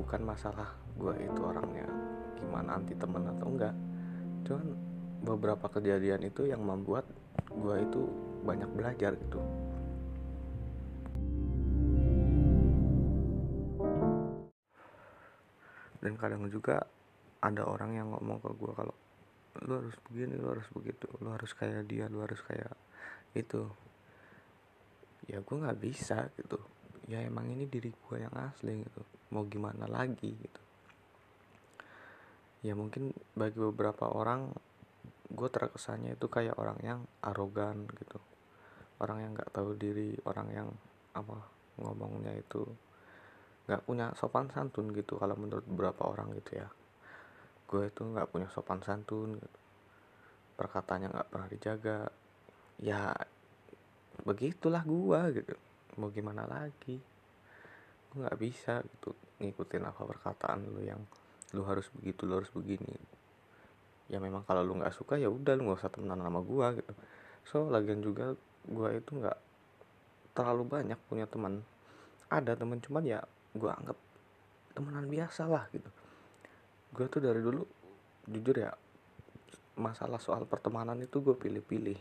bukan masalah gue itu orangnya gimana anti temen atau enggak. Cuman beberapa kejadian itu yang membuat gue itu banyak belajar gitu. Dan kadang juga ada orang yang ngomong ke gue kalau lu harus begini lu harus begitu lu harus kayak dia lu harus kayak itu. Ya gue nggak bisa gitu ya emang ini diri gue yang asli gitu. Mau gimana lagi gitu. Ya mungkin bagi beberapa orang gue terkesannya itu kayak orang yang arogan gitu. Orang yang nggak tahu diri orang yang apa ngomongnya itu nggak punya sopan santun gitu kalau menurut beberapa orang gitu ya. Gue itu nggak punya sopan santun gitu. Perkataannya nggak pernah dijaga. Ya begitulah gue gitu mau gimana lagi? Gue nggak bisa gitu ngikutin apa perkataan lu yang lu harus begitu lu harus begini. Ya memang kalau lu nggak suka ya udah lu nggak usah temenan sama gue gitu. So lagian juga gue itu nggak terlalu banyak punya teman. Ada teman cuman ya gue anggap temenan biasa lah gitu. Gue tuh dari dulu jujur ya masalah soal pertemanan itu gue pilih-pilih